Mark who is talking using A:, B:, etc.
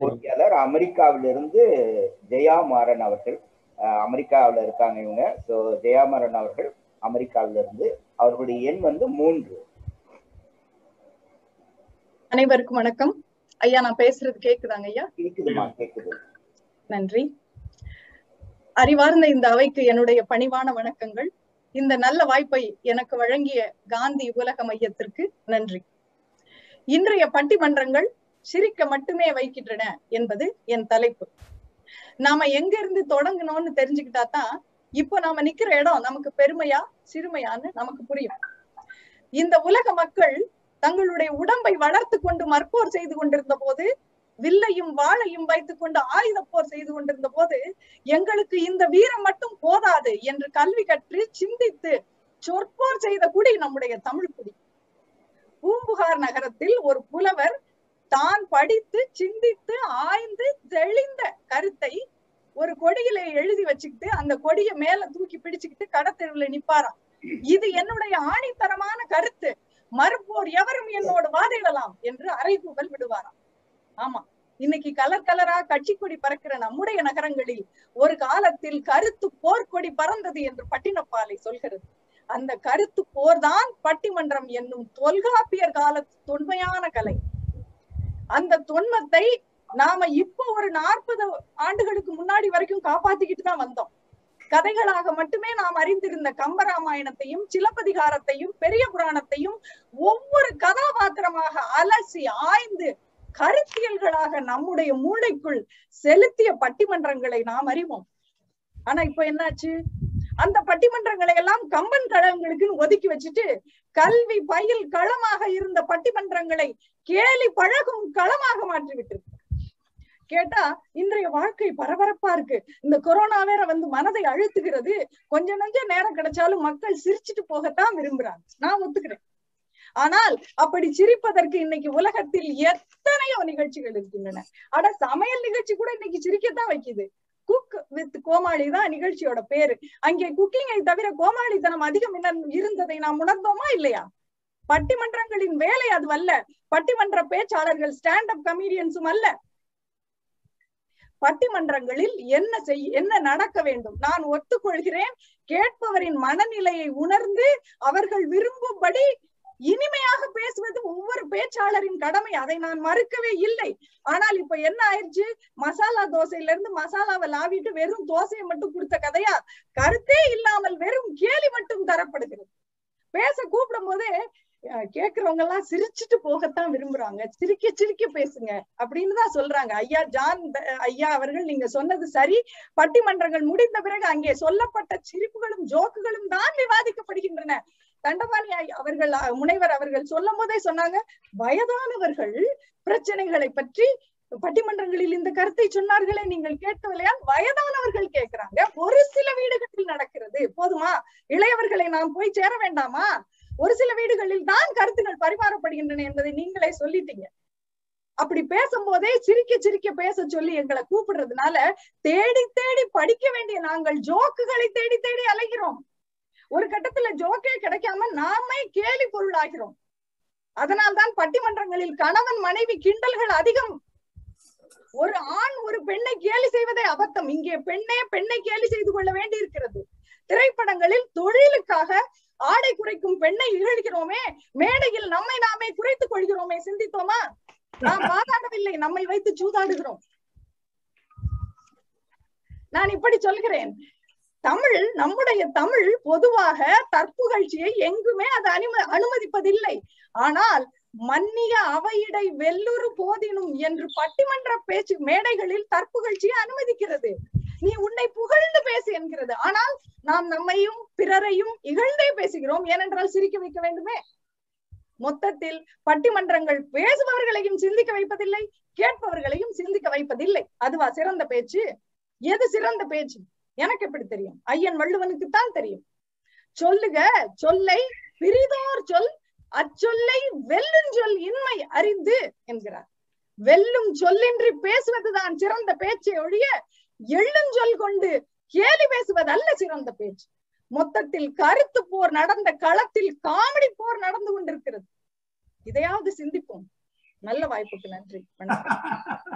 A: போட்டியாளர் அமெரிக்காவிலிருந்து ஜெயா மாறன் அவர்கள் அமெரிக்காவுல இருக்காங்க இவங்க. ஸோ ஜெயா மாறன் அவர்கள் அமெரிக்காவிலிருந்து. அவர்களுடைய எண் வந்து மூன்று.
B: அனைவருக்கும் வணக்கம். ஐயா நான் பேசுறது கேக்குதாங்க ஐயா?
A: கேக்குதுமா கேக்குது.
B: நன்றி. அறிவார்ந்த இந்த அவைக்கு என்னுடைய பணிவான வணக்கங்கள். இந்த நல்ல வாய்ப்பை எனக்கு வழங்கிய காந்தி உலக மையத்திற்கு நன்றி. இன்றைய பட்டிமன்றங்கள் சிரிக்க மட்டுமே வைக்கின்றன என்பது என் தலைப்பு. நாம எங்க இருந்து தொடங்கணும்னு தெரிஞ்சுக்கிட்டா தான் இப்போ நாம நிக்கிற இடம் நமக்கு பெருமையா சிறுமையான்னு நமக்கு புரியும். இந்த உலக மக்கள் தங்களுடைய உடம்பை வளர்த்து கொண்டு மற்போர் செய்து கொண்டிருந்த போது வில்லையும் வாழையும் வைத்துக் கொண்டு ஆயுத போர் செய்து கொண்டிருந்த போது எங்களுக்கு இந்த வீரம் மட்டும் போதாது என்று கல்வி கற்று சிந்தித்து சொற்போர் செய்த குடி நம்முடைய தமிழ் குடி பூம்புகார் நகரத்தில் ஒரு புலவர் தான் படித்து சிந்தித்து ஆய்ந்து தெளிந்த கருத்தை ஒரு கொடியில எழுதி வச்சுக்கிட்டு அந்த கொடியை மேல தூக்கி பிடிச்சுக்கிட்டு கடத்தெருவுல நிப்பாராம். இது என்னுடைய ஆணித்தரமான கருத்து. மறுப்போர் எவரும் என்னோடு வாதிடலாம் என்று அறைகூவல் விடுவாராம். ஆமா இன்னைக்கு கலர் கலரா கட்சி கொடி பறக்கிற நம்முடைய நகரங்களில் ஒரு காலத்தில் கருத்து போர்க்கொடி பறந்தது என்று பட்டினப்பாலை சொல்கிறது. அந்த கருத்து போர்தான் பட்டிமன்றம் என்னும் தொல்காப்பியர் காலத்து தொன்மையான கலை. அந்த தொன்மத்தை நாம இப்போ ஒரு நாற்பது ஆண்டுகளுக்கு முன்னாடி வரைக்கும் காப்பாத்திக்கிட்டு தான் வந்தோம். கதைகளாக மட்டுமே நாம் அறிந்திருந்த கம்பராமாயணத்தையும் சிலப்பதிகாரத்தையும் பெரிய புராணத்தையும் ஒவ்வொரு கதாபாத்திரமாக அலசி ஆய்ந்து கருத்தியல்களாக நம்முடைய மூளைக்குள் செலுத்திய பட்டிமன்றங்களை நாம் அறிவோம். ஆனா இப்ப என்னாச்சு? அந்த பட்டிமன்றங்களை எல்லாம் கம்பன் கழகங்களுக்குன்னு ஒதுக்கி வச்சுட்டு கல்வி பயில் களமாக இருந்த பட்டிமன்றங்களை கேலி பழகும் களமாக மாற்றி விட்டிருக்கு கேட்டா இன்றைய வாழ்க்கை பரபரப்பா இருக்கு. இந்த கொரோனா வேற வந்து மனதை அழுத்துகிறது. கொஞ்ச நஞ்ச நேரம் கிடைச்சாலும் மக்கள் சிரிச்சுட்டு போகத்தான் விரும்புறாங்க. நான் ஒத்துக்கிறேன். ஆனால் அப்படி சிரிப்பதற்கு இன்னைக்கு உலகத்தில் எத்தனையோ நிகழ்ச்சிகள் இருக்கின்றன. ஆனா சமையல் நிகழ்ச்சி கூட இன்னைக்கு சிரிக்கத்தான் வைக்குது. குக் வித் கோமாளி தான் நிகழ்ச்சியோட பேரு. அங்கே குக்கிங்கை தவிர கோமாளித்தனம் அதிகம் இருந்ததை நாம் உணர்ந்தோமா இல்லையா? பட்டிமன்றங்களின் வேலை அது அல்ல. பட்டிமன்ற பேச்சாளர்கள் ஸ்டாண்ட் அப் கமீடியன்ஸும் அல்ல. பட்டிமன்றங்களில் என்ன செய் என்ன நடக்க வேண்டும்? நான் ஒத்துக்கொள்கிறேன். கேட்பவரின் மனநிலையை உணர்ந்து அவர்கள் விரும்பும்படி பேச்சாளரின் கடமை. அதை நான் மறுக்கவே இல்லை. ஆனால் இப்ப என்ன ஆயிடுச்சு? மசாலா தோசையில இருந்து மசாலாவை லாவிட்டு வெறும் தோசையை மட்டும் கொடுத்த கதையா? கருத்தே இல்லாமல் வெறும் கேலி மட்டும் தரப்படுகிறது. பேச கூப்பிடும் போதே கேக்குறவங்க எல்லாம் சிரிச்சுட்டு போகத்தான் விரும்புறாங்க. சிரிக்க சிரிக்க பேசுங்க அப்படின்னு தான் சொல்றாங்க. ஐயா ஜான் ஐயா அவர்கள் நீங்க சொன்னது சரி. பட்டிமன்றங்கள் முடிந்த பிறகு அங்கே சொல்லப்பட்ட சிரிப்புகளும் ஜோக்குகளும் தான் விவாதிக்கப்படுகின்றன. தண்டபாணி அவர்கள் முனைவர் அவர்கள் சொல்லும் போதே சொன்னாங்க வயதானவர்கள் பிரச்சனைகளை பற்றி பட்டிமன்றங்களில் இந்த கருத்தை சொன்னார்களே நீங்கள் கேட்கவில்லையா வயதானவர்கள் கேட்கிறாங்க. ஒரு சில வீடுகளில் நடக்கிறது. போதுமா? இளையவர்களை நாம் போய் சேர வேண்டாமா? ஒரு சில வீடுகளில் தான் கருத்துகள் பரிமாறப்படுகின்றன என்பதை நீங்களே சொல்லிட்டீங்க. அப்படி பேசும்போதே சிரிக்க சிரிக்க பேச சொல்லி எங்களை கூப்பிடுறதுனால தேடி தேடி படிக்க வேண்டிய நாங்கள் ஜோக்குகளை தேடி தேடி அலைகிறோம். ஒரு கட்டத்துல ஜோக்கே கிடைக்காம நாமே கேலி பொருளாகிறோம். அதனால்தான் பட்டிமன்றங்களில் கணவன் மனைவி கிண்டல்கள் அதிகம். ஒரு ஆண் ஒரு பெண்ணை கேலி செய்வதே அபத்தம். இங்கே பெண்ணே பெண்ணை கேலி செய்து கொள்ள வேண்டி இருக்கிறது திரைப்படங்களில் தொழிலுக்காக ஆடை குறைக்கும் பெண்ணை இகழ்கிறோமே. மேடையில் நம்மை நாமே குறைத்துக் கொள்கிறோமே. சிந்தித்தோமா? நாம் வாதாடவில்லை. நம்மை வைத்து சூதாடுகிறோம். நான் இப்படி சொல்கிறேன். தமிழ் நம்முடைய தமிழ் பொதுவாக தற்புகழ்ச்சியை எங்குமே அது அனும அனுமதிப்பதில்லை. ஆனால் மன்னிய அவையிடை வெல்லுறு போதினும் என்று பட்டிமன்ற பேச்சு மேடைகளில் தற்புகழ்ச்சியை அனுமதிக்கிறது. நீ உன்னை புகழ்ந்து பேசு என்கிறது. ஆனால் நாம் நம்மையும் பிறரையும் இகழ்ந்தே பேசுகிறோம். ஏனென்றால் சிரிக்க வைக்க வேண்டுமே? மொத்தத்தில் பட்டிமன்றங்கள் பேசுபவர்களையும் சிந்திக்க வைப்பதில்லை கேட்பவர்களையும் சிந்திக்க வைப்பதில்லை. அதுவா சிறந்த பேச்சு? எது சிறந்த பேச்சு? எனக்கு எப்படி தெரியும்? ஐயன் வள்ளுவனுக்கு தான் தெரியும். சொல்லுக சொல்லை பிரிதோர் சொல் அச்சொல்லை வெல்லும் சொல் இன்மை அறிந்து என்கிறார். வெல்லும் சொல்லின்றி பேசுவதுதான் சிறந்த பேச்சை ஒழிய எள்ளும் சொல் கொண்டு கேலி பேசுவது அல்ல சிறந்த பேச்சு. மொத்தத்தில் கருத்து போர் நடந்த களத்தில் காமெடி போர் நடந்து கொண்டிருக்கிறது. இதையாவது சிந்திப்போம். நல்ல வாய்ப்புக்கு நன்றி. வணக்கம்.